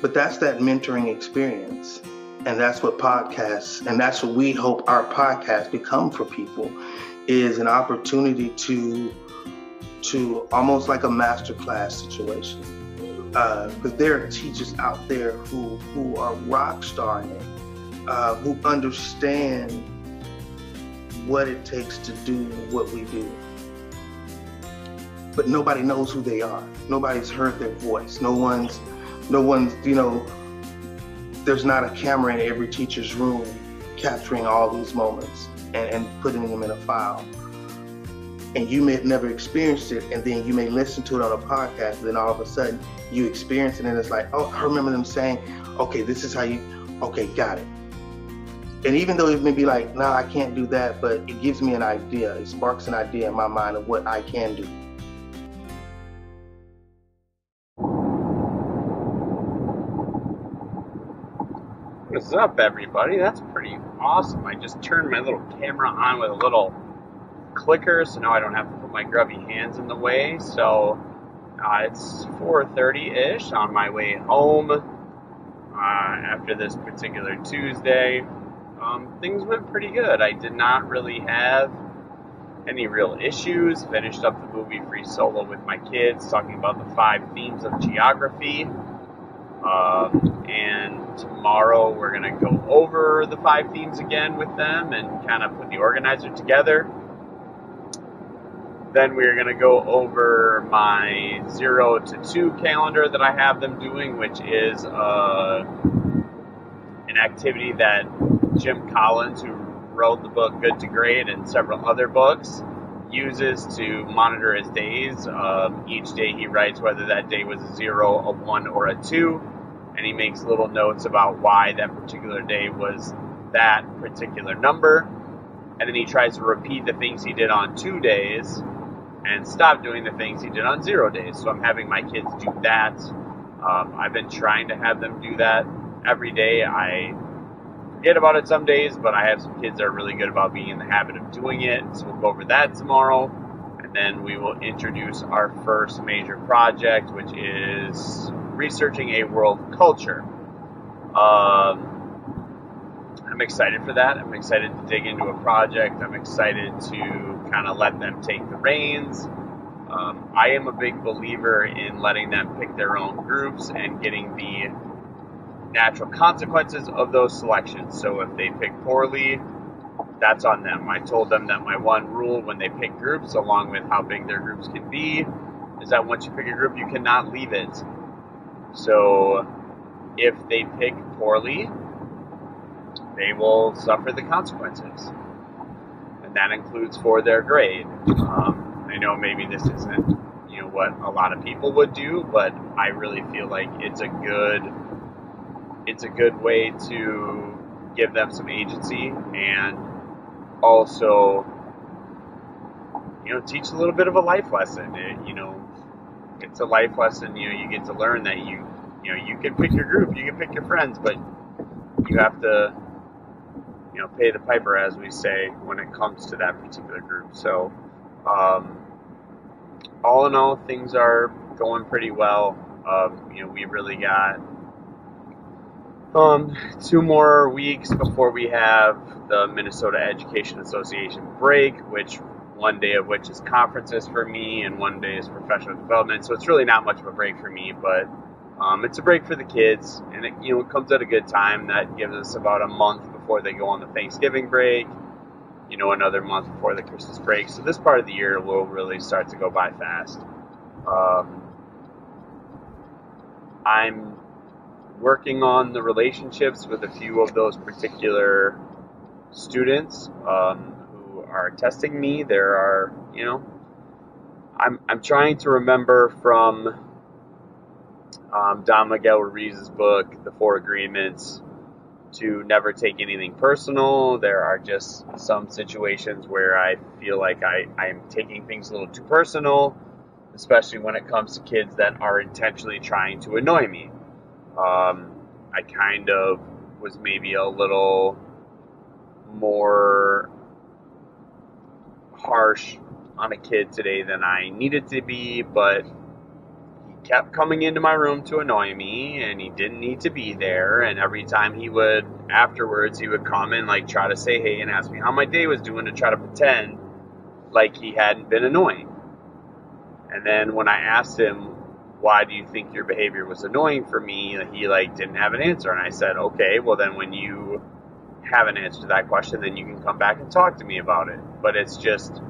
but that's that mentoring experience. And that's what podcasts, and that's what we hope our podcast become for people, is an opportunity to, to almost like a masterclass situation. Because uh, there are teachers out there who who are rock starring uh, who understand what it takes to do what we do. But nobody knows who they are. Nobody's heard their voice. No one's, no one's, you know, there's not a camera in every teacher's room capturing all these moments and, and putting them in a file. And you may have never experienced it, and then you may listen to it on a podcast, and then all of a sudden you experience it, and it's like, oh, I remember them saying, okay, this is how you, okay, got it and even though it may be like, no, nah, I can't do that, but it gives me an idea. It sparks an idea in my mind of what I can do. What's up, everybody? That's pretty awesome. I just turned my little camera on with a little clicker, so now I don't have to put my grubby hands in the way. So uh, it's 4:30 ish on my way home uh, after this particular Tuesday um, things went pretty good. I did not really have any real issues. Finished up the movie Free Solo with my kids, talking about the five themes of geography. Um, and tomorrow we're going to go over the five themes again with them and kind of put the organizer together. Then we're going to go over my zero to two calendar that I have them doing, which is uh, an activity that Jim Collins, who wrote the book Good to Great and several other books, uses to monitor his days. Um, each day he writes whether that day was a zero, a one, or a two, and he makes little notes about why that particular day was that particular number. And then he tries to repeat the things he did on two days and stop doing the things he did on zero days. So I'm having my kids do that. Um, I've been trying to have them do that every day. I forget about it some days, but I have some kids that are really good about being in the habit of doing it. So we'll go over that tomorrow. And then we will introduce our first major project, which is researching a world culture. Um, I'm excited for that. I'm excited to dig into a project. I'm excited to kind of let them take the reins. Um, I am a big believer in letting them pick their own groups and getting the natural consequences of those selections. So if they pick poorly, that's on them. I told them that my one rule when they pick groups, along with how big their groups can be, is that once you pick a group, you cannot leave it. So if they pick poorly, they will suffer the consequences. And that includes for their grade. Um, I know maybe this isn't, you know, what a lot of people would do, but I really feel like it's a good it's a good way to give them some agency and also you know teach a little bit of a life lesson it, you know it's a life lesson you know you get to learn that you you know you can pick your group you can pick your friends but you have to you know pay the piper as we say when it comes to that particular group. So um, all in all things are going pretty well. Um, you know we really got um, two more weeks before we have the Minnesota Education Association break, which one day of which is conferences for me and one day is professional development. So it's really not much of a break for me, but um, it's a break for the kids, and it you know it comes at a good time. That gives us about a month before they go on the Thanksgiving break. You know, another month before the Christmas break. So this part of the year will really start to go by fast. Um, I'm working on the relationships with a few of those particular students um, are testing me. There are, you know, I'm, I'm trying to remember from um, Don Miguel Ruiz's book, The Four Agreements, to never take anything personal. There are just some situations where I feel like I, I'm taking things a little too personal, especially when it comes to kids that are intentionally trying to annoy me. Um, I kind of was maybe a little more harsh on a kid today than I needed to be, but he kept coming into my room to annoy me and he didn't need to be there. And every time he would afterwards he would come and like try to say hey and ask me how my day was doing to try to pretend like he hadn't been annoying. And then when i asked him why do you think your behavior was annoying for me? he like didn't have an answer. And i said okay well then when you have an answer to that question then you can come back and talk to me about it but it's just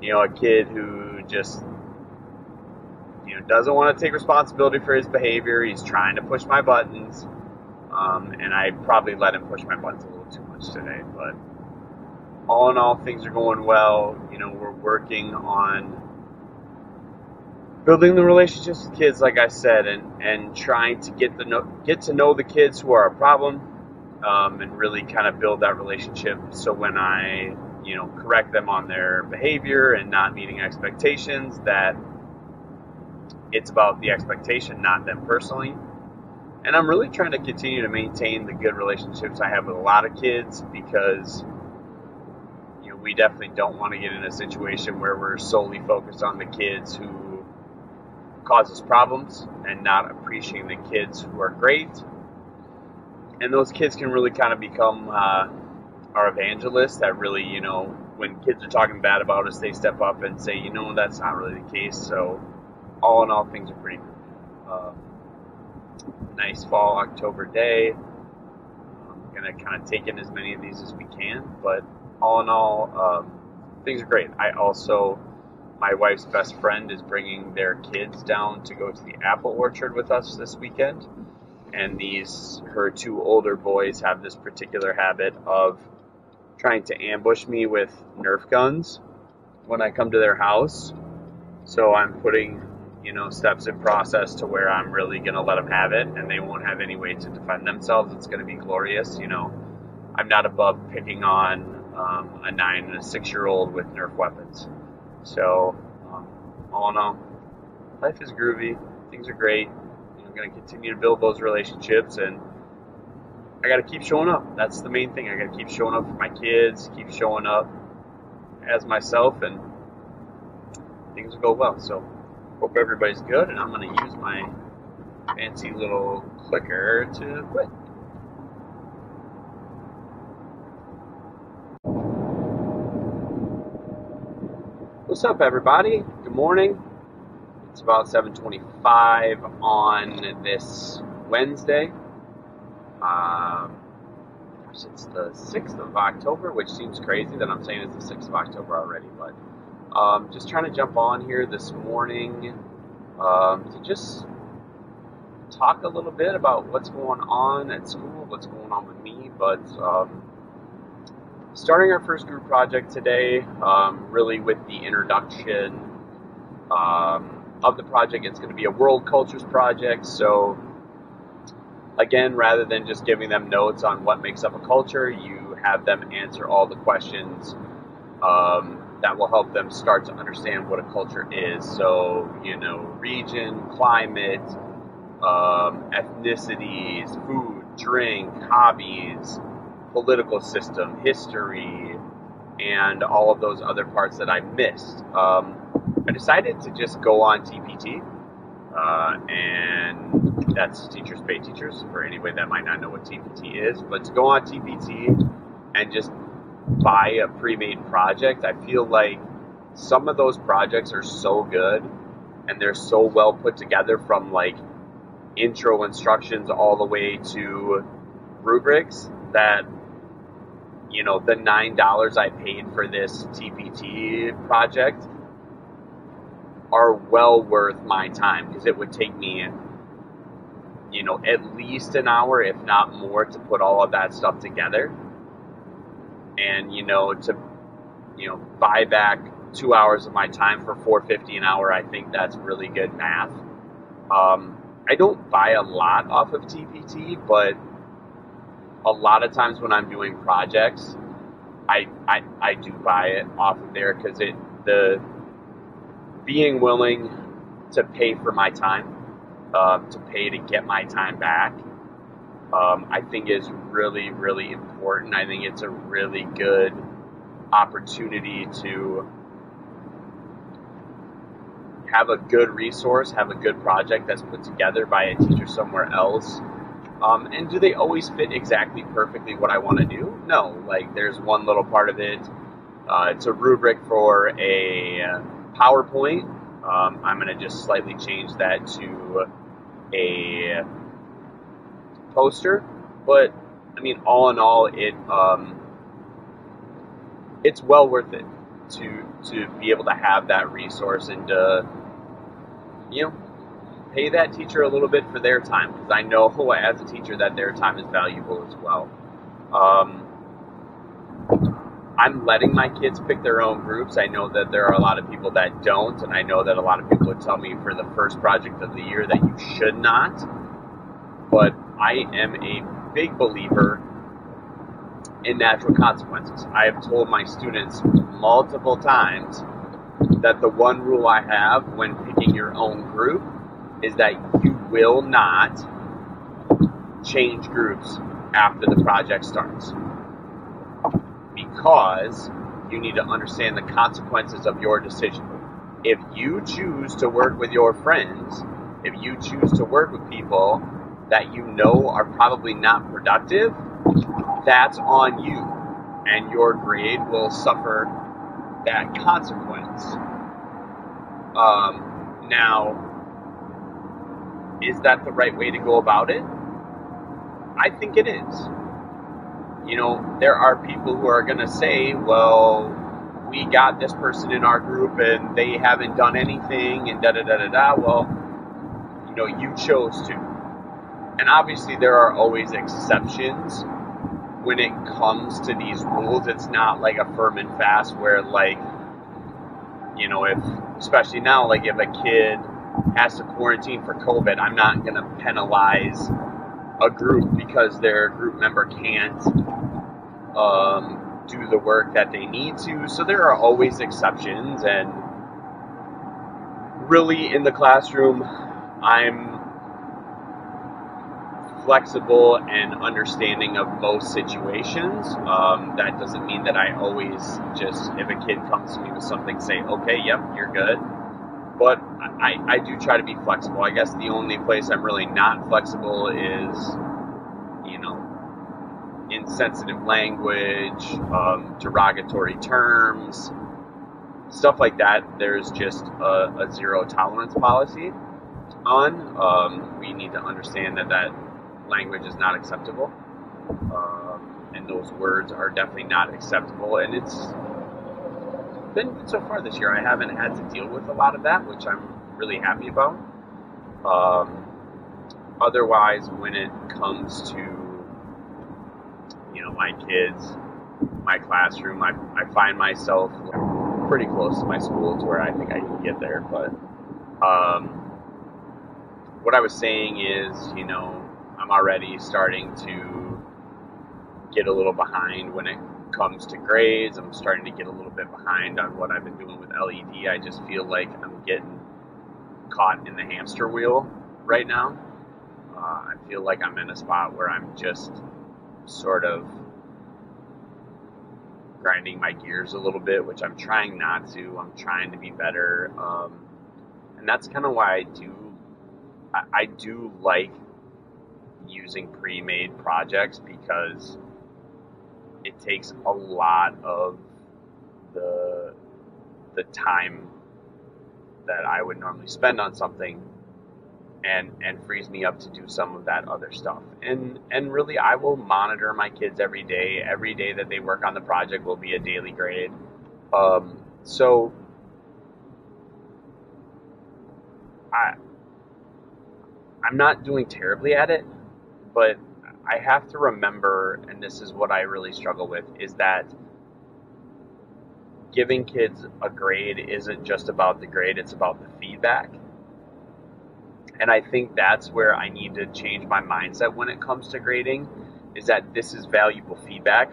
you know a kid who just you know, doesn't want to take responsibility for his behavior. He's trying to push my buttons. Um, and I probably let him push my buttons a little too much today. But all in all, things are going well. You know, we're working on building the relationships with kids, like I said, and, and trying to get the know, get to know the kids who are a problem, um, and really kind of build that relationship. So when I, you know, correct them on their behavior and not meeting expectations, that it's about the expectation, not them personally. And I'm really trying to continue to maintain the good relationships I have with a lot of kids because you know we definitely don't want to get in a situation where we're solely focused on the kids who cause us problems and not appreciating the kids who are great. And those kids can really kind of become uh, our evangelists that really, you know, when kids are talking bad about us, they step up and say, you know, that's not really the case. So all in all, things are pretty. Uh, nice fall October day. I'm gonna kind of take in as many of these as we can, but all in all, um, things are great. I also, my wife's best friend is bringing their kids down to go to the apple orchard with us this weekend, and these her two older boys have this particular habit of trying to ambush me with Nerf guns when I come to their house. So I'm putting you know, steps in process to where I'm really going to let them have it and they won't have any way to defend themselves. It's going to be glorious. You know, I'm not above picking on um, a nine and a six year old with Nerf weapons. So, um, all in all, life is groovy. Things are great. I'm going to continue to build those relationships and I got to keep showing up. That's the main thing. I got to keep showing up for my kids, keep showing up as myself, and things will go well. So, Hope everybody's good, and I'm going to use my fancy little clicker to quit. What's up, everybody? Good morning. It's about 7:25 on this Wednesday. Um, it's the 6th of October, which seems crazy that I'm saying it's the 6th of October already, but um, just trying to jump on here this morning um, to just talk a little bit about what's going on at school, what's going on with me, but um, starting our first group project today, um, really with the introduction um, of the project. It's going to be a world cultures project, so again, rather than just giving them notes on what makes up a culture, you have them answer all the questions um, that will help them start to understand what a culture is. So, you know, region, climate, um, ethnicities, food, drink, hobbies, political system, history, and all of those other parts that I missed. Um, I decided to just go on TPT, uh, and that's Teachers Pay Teachers for anybody that might not know what TPT is, but to go on TPT and just buy a pre-made project, I feel like some of those projects are so good and they're so well put together from like intro instructions all the way to rubrics that you know the nine dollars I paid for this TPT project are well worth my time because it would take me you know at least an hour if not more to put all of that stuff together. And you know to you know buy back two hours of my time for 450 an hour i think that's really good math. Um, i don't buy a lot off of tpt but a lot of times when i'm doing projects i i, I do buy it off of there because it the being willing to pay for my time uh, to pay to get my time back um, I think is really, really important. I think it's a really good opportunity to have a good resource, have a good project that's put together by a teacher somewhere else. Um, and do they always fit exactly perfectly what I want to do? No. Like there's one little part of it. Uh, it's a rubric for a PowerPoint. Um, I'm going to just slightly change that to a poster. But I mean, all in all, it um, it's well worth it to to be able to have that resource and to you know pay that teacher a little bit for their time because I know as a teacher that their time is valuable as well. Um, I'm letting my kids pick their own groups. I know that there are a lot of people that don't, and I know that a lot of people would tell me for the first project of the year that you should not. But I am a big believer in natural consequences. I have told my students multiple times that the one rule I have when picking your own group is that you will not change groups after the project starts. Because you need to understand the consequences of your decision. If you choose to work with your friends, if you choose to work with people that you know are probably not productive, that's on you. And your grade will suffer that consequence. Um, now, is that the right way to go about it? I think it is. You know, there are people who are going to say, well, we got this person in our group and they haven't done anything and da da da da da. Well, you know, you chose to. And obviously, there are always exceptions when it comes to these rules. It's not like a firm and fast where, like, you know, if, especially now, like if a kid has to quarantine for COVID, I'm not going to penalize a group because their group member can't um, do the work that they need to. So there are always exceptions, and really in the classroom, I'm flexible and understanding of most situations. Um, that doesn't mean that I always just, if a kid comes to me with something, say, okay, yep, you're good. But I, I do try to be flexible. I guess the only place I'm really not flexible is, you know, insensitive language, um, derogatory terms, stuff like that. There's just a, a zero tolerance policy on. Um, we need to understand that that language is not acceptable. Um, and those words are definitely not acceptable. And it's been good so far this year. I haven't had to deal with a lot of that, which I'm really happy about. Um, otherwise, when it comes to you know my kids, my classroom, I, I find myself pretty close to my school to where I think I can get there. But um, what I was saying is, you know, I'm already starting to get a little behind when it comes to grades. I'm starting to get a little bit behind on what I've been doing with LED. I just feel like I'm getting caught in the hamster wheel right now. Uh, I feel like I'm in a spot where I'm just sort of grinding my gears a little bit, which I'm trying not to. I'm trying to be better. Um, and that's kind of why I do, I, I do like using pre-made projects because it takes a lot of the the time that I would normally spend on something and and frees me up to do some of that other stuff. And and really I will monitor my kids every day. Every day that they work on the project will be a daily grade. Um, so I I'm not doing terribly at it, but I have to remember, and this is what I really struggle with, is that giving kids a grade isn't just about the grade, it's about the feedback. And I think that's where I need to change my mindset when it comes to grading is that this is valuable feedback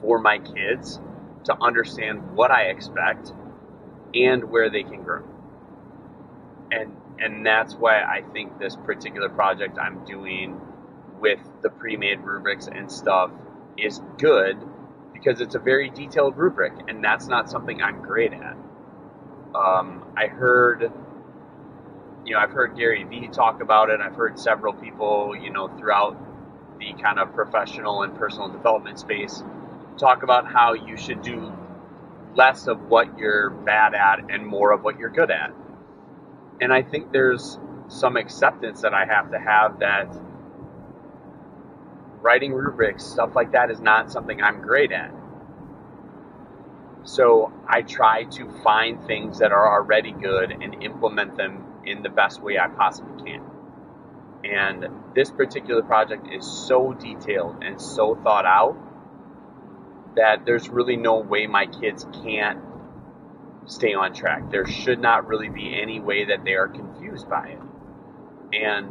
for my kids to understand what I expect and where they can grow. And and that's why I think this particular project I'm doing with the pre-made rubrics and stuff is good because it's a very detailed rubric and that's not something I'm great at. Um, I heard, you know, I've heard Gary Vee talk about it. I've heard several people, you know, throughout the kind of professional and personal development space talk about how you should do less of what you're bad at and more of what you're good at. And I think there's some acceptance that I have to have that writing rubrics, stuff like that, is not something I'm great at. So I try to find things that are already good and implement them in the best way I possibly can. And this particular project is so detailed and so thought out that there's really no way my kids can't stay on track. There should not really be any way that they are confused by it. And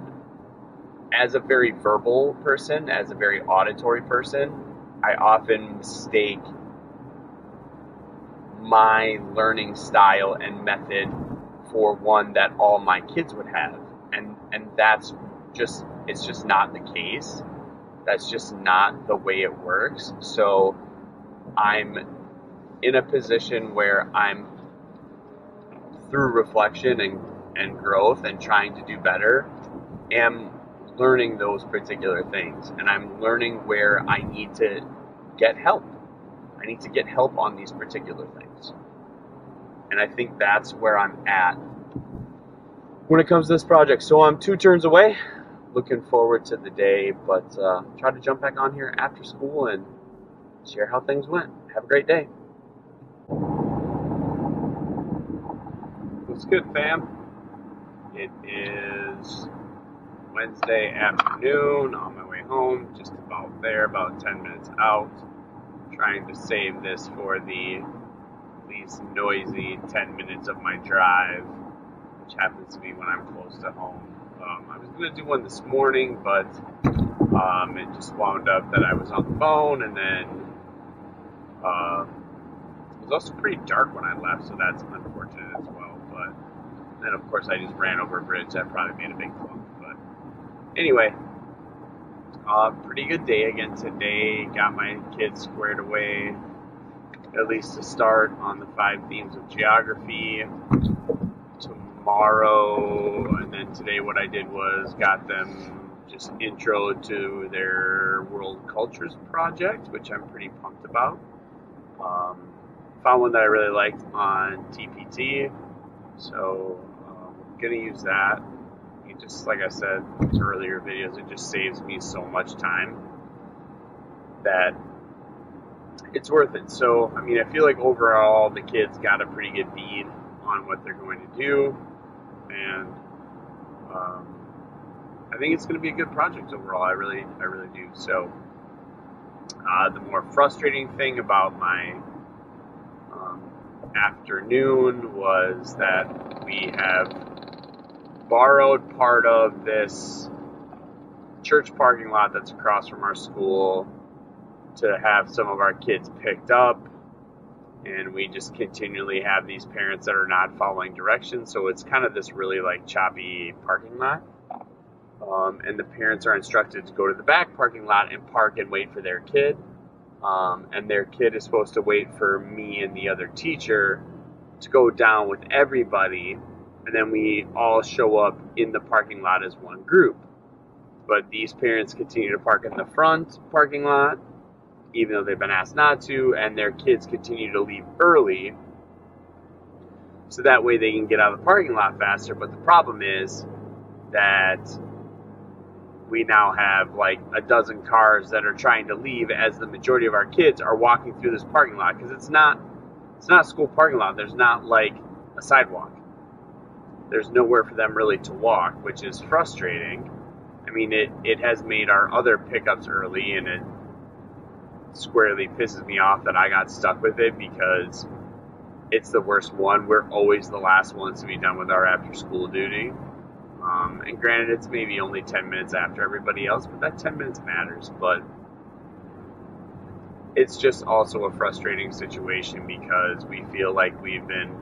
as a very verbal person, as a very auditory person, I often mistake my learning style and method for one that all my kids would have. And and that's just it's just not the case. That's just not the way it works. So I'm in a position where I'm through reflection and, and growth and trying to do better am learning those particular things and I'm learning where I need to get help. I need to get help on these particular things. And I think that's where I'm at when it comes to this project. So I'm two turns away. Looking forward to the day, but uh, try to jump back on here after school and share how things went. Have a great day. What's good, fam? It is Wednesday afternoon on my way home, just about there, about 10 minutes out. Trying to save this for the least noisy 10 minutes of my drive, which happens to be when I'm close to home. Um, I was going to do one this morning, but um, it just wound up that I was on the phone and then uh, it was also pretty dark when I left, so that's unfortunate as well. But then, of course, I just ran over a bridge. That probably made a big. Anyway, uh, pretty good day again today. Got my kids squared away, at least to start, on the five themes of geography. Tomorrow, and then today, what I did was got them just intro to their world cultures project, which I'm pretty pumped about. Um, found one that I really liked on TPT, so um, gonna use that. Just like I said to earlier videos, it just saves me so much time that it's worth it. So I mean, I feel like overall the kids got a pretty good bead on what they're going to do, and um, I think it's going to be a good project overall. I really, I really do. So uh, the more frustrating thing about my um, afternoon was that we have borrowed part of this church parking lot that's across from our school to have some of our kids picked up. And we just continually have these parents that are not following directions. So it's kind of this really like choppy parking lot. Um, and the parents are instructed to go to the back parking lot and park and wait for their kid. Um, and their kid is supposed to wait for me and the other teacher to go down with everybody, and then we all show up in the parking lot as one group. But these parents continue to park in the front parking lot, even though they've been asked not to, and their kids continue to leave early so that way they can get out of the parking lot faster. But the problem is that we now have like a dozen cars that are trying to leave as the majority of our kids are walking through this parking lot because it's not it's not a school parking lot there's not like a sidewalk there's nowhere for them really to walk which is frustrating. I mean it it has made our other pickups early and it squarely pisses me off that i got stuck with it because it's the worst one. We're always the last ones to be done with our after school duty. Um, and granted, it's maybe only 10 minutes after everybody else, but that 10 minutes matters. But it's just also a frustrating situation because we feel like we've been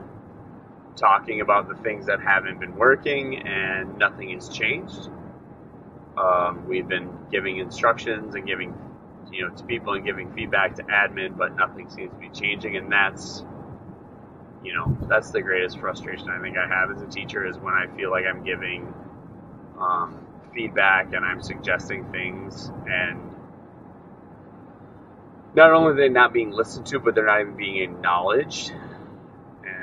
talking about the things that haven't been working and nothing has changed. Um, we've been giving instructions and giving, you know, to people and giving feedback to admin, but nothing seems to be changing, and that's you know, that's the greatest frustration I think I have as a teacher is when I feel like I'm giving um, feedback and I'm suggesting things and not only are they not being listened to, but they're not even being acknowledged.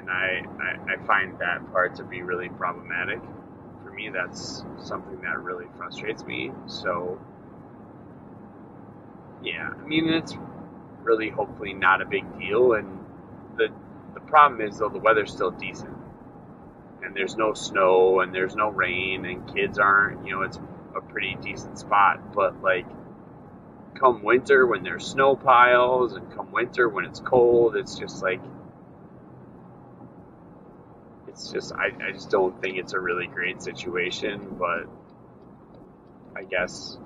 And I, I, I find that part to be really problematic. For me, that's something that really frustrates me. So, yeah, I mean, it's really hopefully not a big deal. And the, the problem is, though, the weather's still decent. And there's no snow and there's no rain, and kids aren't, you know, it's a pretty decent spot. But, like, come winter when there's snow piles and come winter when it's cold, it's just like it's just I, I just don't think it's a really great situation, but I guess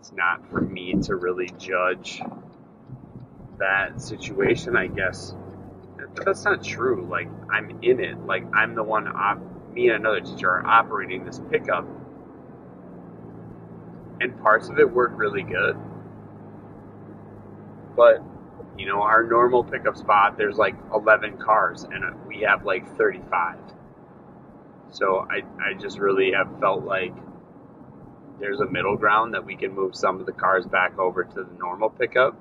it's not for me to really judge that situation, I guess. That's not true. Like I'm in it. Like I'm the one op- me and another teacher are operating this pickup. And parts of it work really good but you know, our normal pickup spot, there's like 11 cars, and we have like 35. So I, I just really have felt like there's a middle ground that we can move some of the cars back over to the normal pickup.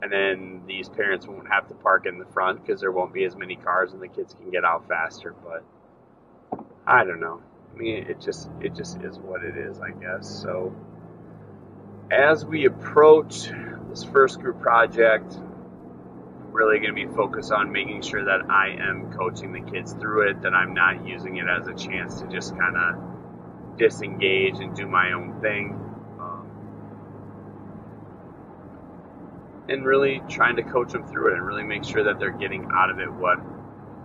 And then these parents won't have to park in the front because there won't be as many cars and the kids can get out faster. But I don't know. I mean, it just it just is what it is, I guess. So as we approach this first group project, really going to be focused on making sure that I am coaching the kids through it, that I'm not using it as a chance to just kind of disengage and do my own thing. Um, and really trying to coach them through it and really make sure that they're getting out of it what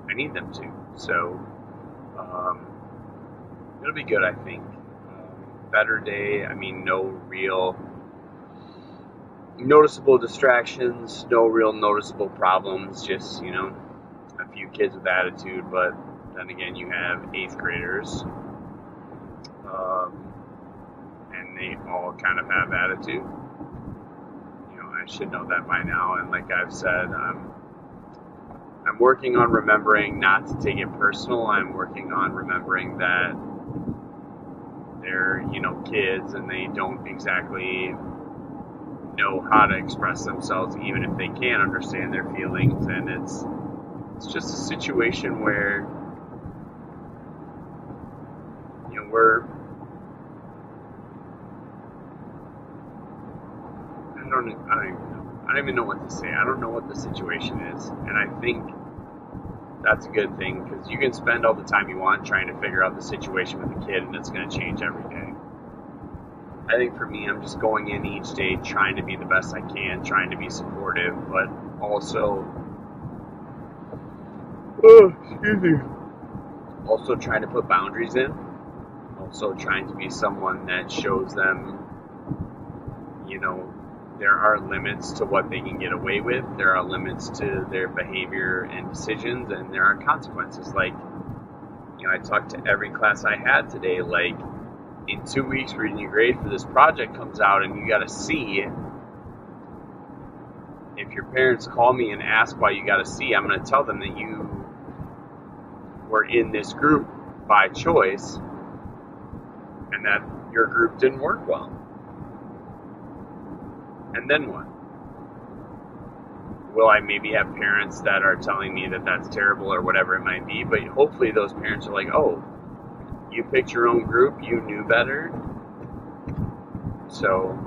I need them to. So um, it'll be good, I think. Um, better day. I mean, no real noticeable distractions, no real noticeable problems, just, you know, a few kids with attitude, but then again, you have eighth graders, um, and they all kind of have attitude. You know, I should know that by now, and like I've said, I'm, I'm working on remembering not to take it personal. I'm working on remembering that they're, you know, kids and they don't exactly know how to express themselves, even if they can't understand their feelings. And it's it's just a situation where you know we're I don't I don't even know. I don't even know what to say. I don't know what the situation is, and I think that's a good thing because you can spend all the time you want trying to figure out the situation with the kid, and it's going to change every day. I think for me, I'm just going in each day trying to be the best I can, trying to be supportive, but also, oh, excuse me, also trying to put boundaries in. Also trying to be someone that shows them, you know, there are limits to what they can get away with. There are limits to their behavior and decisions, and there are consequences. Like, you know, I talked to every class I had today, like, in two weeks reading your grade for this project comes out and you got to see if your parents call me and ask why you got a C, I'm going to tell them that you were in this group by choice and that your group didn't work well. And then what? Will I maybe have parents that are telling me that that's terrible or whatever it might be? But hopefully, those parents are like, oh, you picked your own group, you knew better. So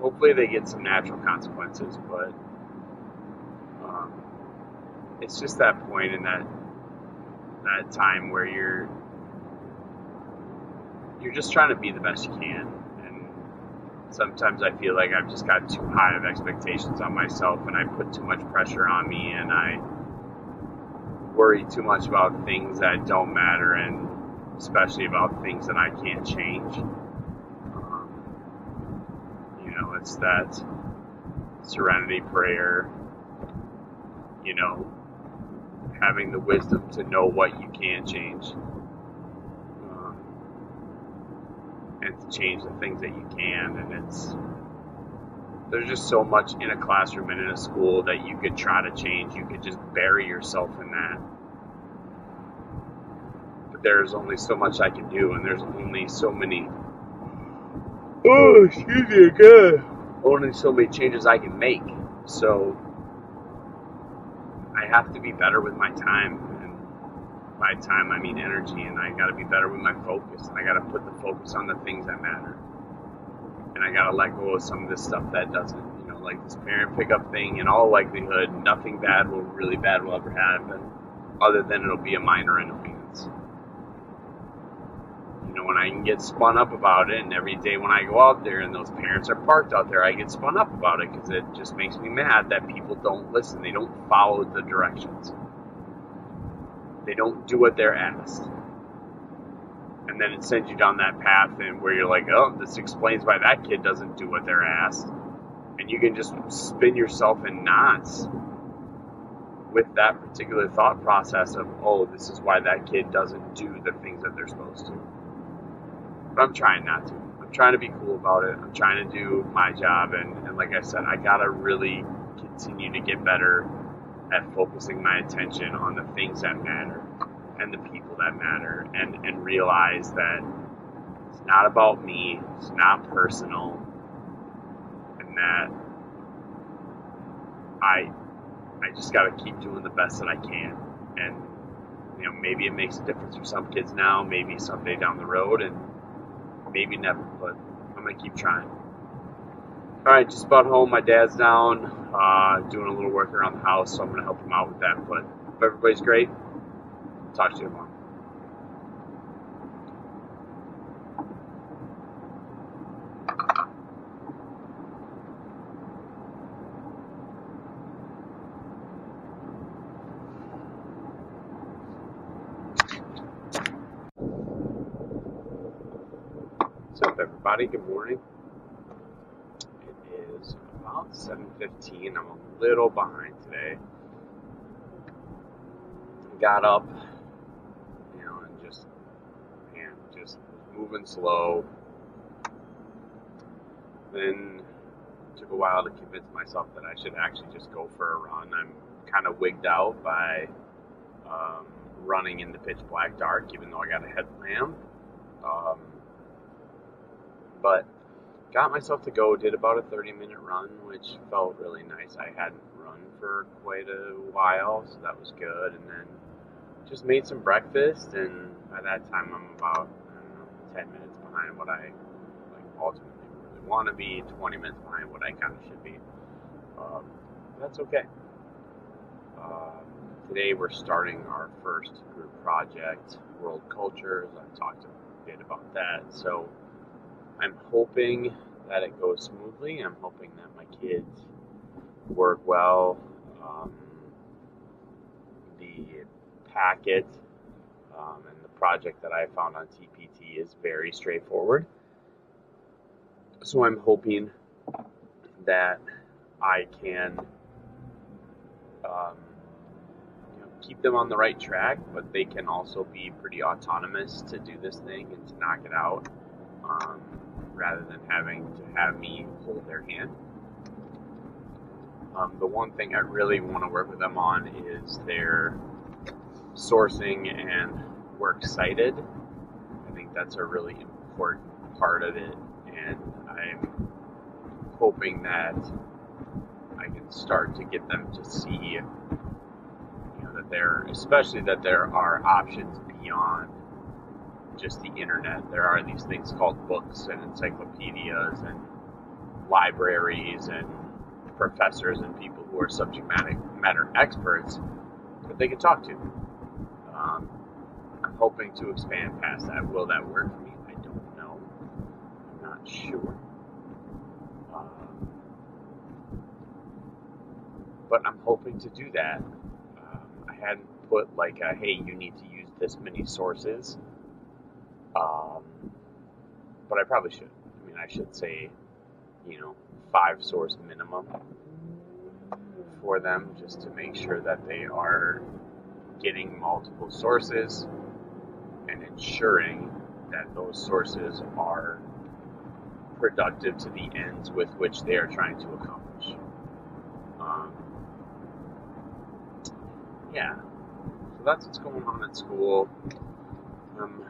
hopefully they get some natural consequences, but um, it's just that point in that that time where you're you're just trying to be the best you can, and sometimes I feel like I've just got too high of expectations on myself, and I put too much pressure on me, and I worry too much about things that don't matter, and especially about things that I can't change. Um, you know, it's that serenity prayer, you know, having the wisdom to know what you can change um, and to change the things that you can. And it's, there's just so much in a classroom and in a school that you could try to change. You could just bury yourself in that. There's only so much I can do, and there's only so many. Oh, excuse me, God. Only so many changes I can make. So I have to be better with my time. And by time, I mean energy. And I got to be better with my focus. And I got to put the focus on the things that matter and I gotta let go of some of this stuff that doesn't. You know, like this parent pickup thing. In all likelihood, nothing bad will really bad will ever happen, other than it'll be a minor annoyance. You know, when I can get spun up about it, and every day when I go out there and those parents are parked out there, I get spun up about it because it just makes me mad that people don't listen. They don't follow the directions. They don't do what they're asked and then it sends you down that path and where you're like, oh, this explains why that kid doesn't do what they're asked. And you can just spin yourself in knots with that particular thought process of, oh, this is why that kid doesn't do the things that they're supposed to. But I'm trying not to. I'm trying to be cool about it. I'm trying to do my job. And, and like I said, I got to really continue to get better at focusing my attention on the things that matter and the people that matter and, and realize that it's not about me, it's not personal, and that I I just gotta keep doing the best that I can. And you know, maybe it makes a difference for some kids now, maybe someday down the road and maybe never, but I'm gonna keep trying. Alright, just about home. My dad's down, uh, doing a little work around the house, so I'm gonna help him out with that. But if everybody's great, Talk to you tomorrow. What's up, everybody? Good morning. It is about 7.15. I'm a little behind today. Got up you know, and just and just moving slow. Then took a while to convince myself that I should actually just go for a run. I'm kind of wigged out by um, running in the pitch black dark, even though I got a headlamp. Um, but got myself to go, did about a 30 minute run, which felt really nice. I hadn't run for quite a while, so that was good. And then just made some breakfast, and by that time I'm about 10 minutes behind what I like ultimately really want to be, 20 minutes behind what I kind of should be. Um, that's okay. Uh, today we're starting our first group project, World Cultures. I've talked a bit about that. So I'm hoping that it goes smoothly. I'm hoping that my kids work well. Um, the packet um, and the project that I found on TPT is very straightforward. So I'm hoping that I can um, you know, keep them on the right track, but they can also be pretty autonomous to do this thing and to knock it out um, rather than having to have me hold their hand. Um, the one thing I really want to work with them on is their sourcing and work cited. I think that's a really important part of it, and I'm hoping that I can start to get them to see, you know, that there, especially that there are options beyond just the internet. There are these things called books and encyclopedias and libraries and professors and people who are subject matter, experts that they can talk to. Um, I'm hoping to expand past that. Will that work for me? I don't know. I'm not sure. Um, but I'm hoping to do that. Um, I hadn't put like a, hey, you need to use this many sources. Um, but I probably should. I mean, I should say, you know, five source minimum for them just to make sure that they are getting multiple sources and ensuring that those sources are productive to the ends with which they are trying to accomplish. Um, yeah, so that's what's going on at school. I'm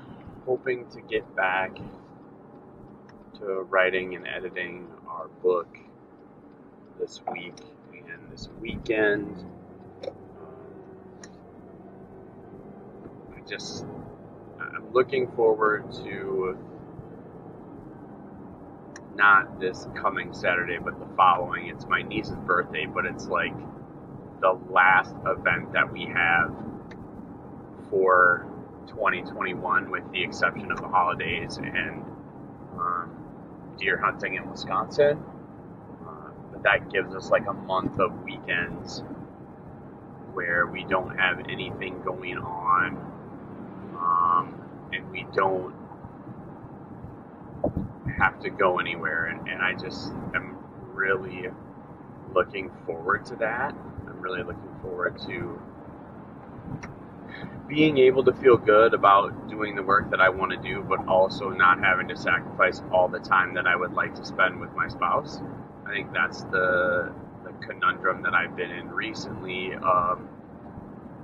hoping to get back to writing and editing our book this week and this weekend. Um, I just, I'm looking forward to not this coming Saturday, but the following. It's my niece's birthday, but it's like the last event that we have for 2021, with the exception of the holidays and um, deer hunting in Wisconsin. Uh, but that gives us like a month of weekends where we don't have anything going on um, and we don't have to go anywhere. And, and I just am really looking forward to that. I'm really looking forward to being able to feel good about doing the work that I want to do, but also not having to sacrifice all the time that I would like to spend with my spouse. I think that's the, the conundrum that I've been in recently. Um,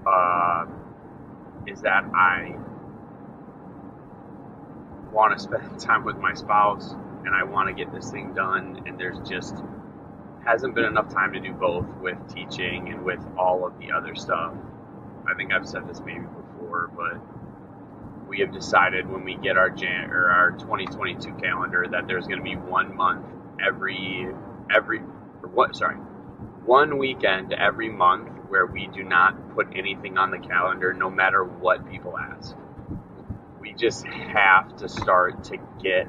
uh, is that I want to spend time with my spouse and I want to get this thing done, and there's just hasn't been enough time to do both with teaching and with all of the other stuff. I think I've said this maybe before, but we have decided when we get our Jan or our 2022 calendar that there's going to be one month every every or what sorry one weekend every month where we do not put anything on the calendar no matter what people ask. We just have to start to get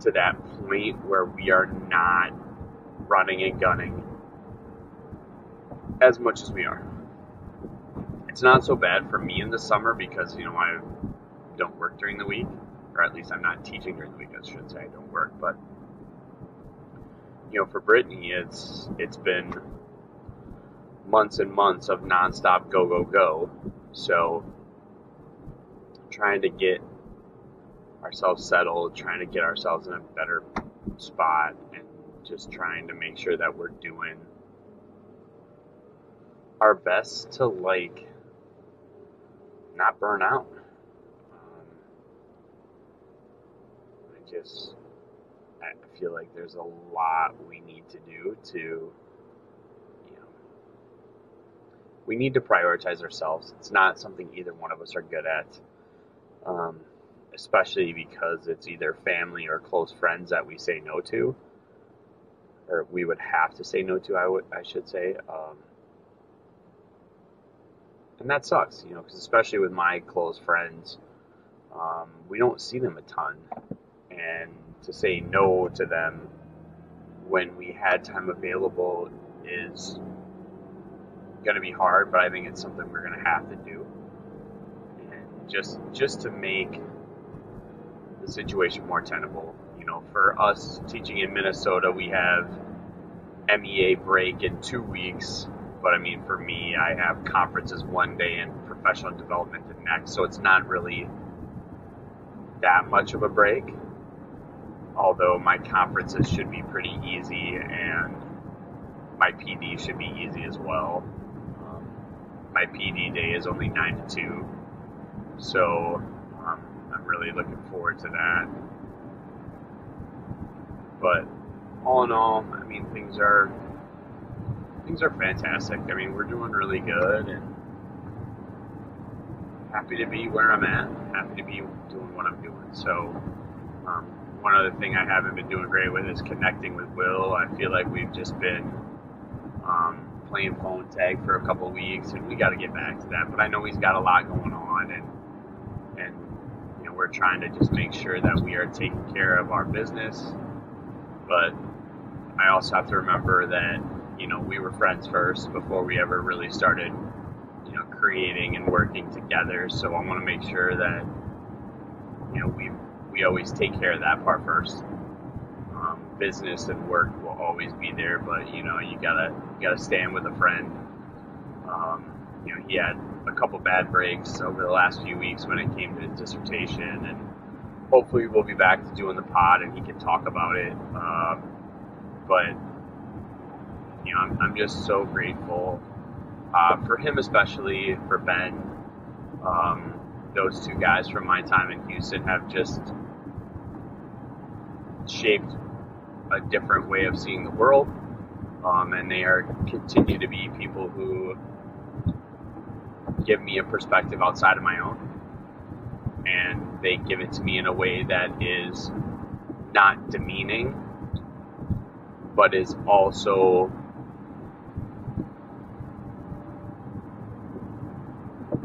to that point where we are not running and gunning as much as we are it's not so bad for me in the summer because you know I don't work during the week, or at least I'm not teaching during the week. I should say I don't work, but you know, for Brittany, it's it's been months and months of nonstop go go go. So trying to get ourselves settled, trying to get ourselves in a better spot, and just trying to make sure that we're doing our best to like not burn out. Um, I just, I feel like there's a lot we need to do to, you know, we need to prioritize ourselves. It's not something either one of us are good at, um, especially because it's either family or close friends that we say no to, or we would have to say no to. I would, I should say. Um, and that sucks, you know, because especially with my close friends, um, we don't see them a ton, and to say no to them when we had time available is going to be hard, but I think it's something we're going to have to do, and just just to make the situation more tenable. You know, for us teaching in Minnesota, we have MEA break in two weeks but I mean, for me, I have conferences one day and professional development the next, so it's not really that much of a break. Although my conferences should be pretty easy and my PD should be easy as well. Um, my PD day is only 9 to 2, so um, I'm really looking forward to that. But all in all, I mean, things are things are fantastic. I mean, we're doing really good and happy to be where I'm at. Happy to be doing what I'm doing. So, um, one other thing I haven't been doing great with is connecting with Will. I feel like we've just been um, playing phone tag for a couple weeks, and we got to get back to that. But I know he's got a lot going on, and and you know we're trying to just make sure that we are taking care of our business. But I also have to remember that you know, we were friends first before we ever really started, you know, creating and working together. So I want to make sure that, you know, we we always take care of that part first. Um, business and work will always be there, but you know, you gotta you gotta stand with a friend. Um, you know, he had a couple bad breaks over the last few weeks when it came to dissertation, and hopefully we'll be back to doing the pod and he can talk about it. Um, but you know, I'm, I'm just so grateful uh, for him, especially for Ben. Um, those two guys from my time in Houston have just shaped a different way of seeing the world, um, and they are continue to be people who give me a perspective outside of my own, and they give it to me in a way that is not demeaning, but is also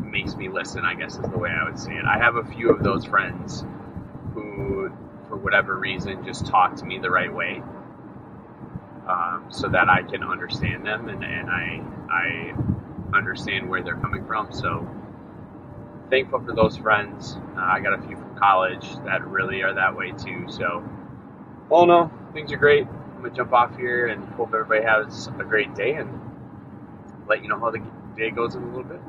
makes me listen, I guess is the way I would say it. I have a few of those friends who, for whatever reason, just talk to me the right way um, so that I can understand them and, and I, I understand where they're coming from. So thankful for those friends. Uh, I got a few from college that really are that way too. So, all in all, things are great. I'm gonna jump off here and hope everybody has a great day and let you know how the day goes in a little bit.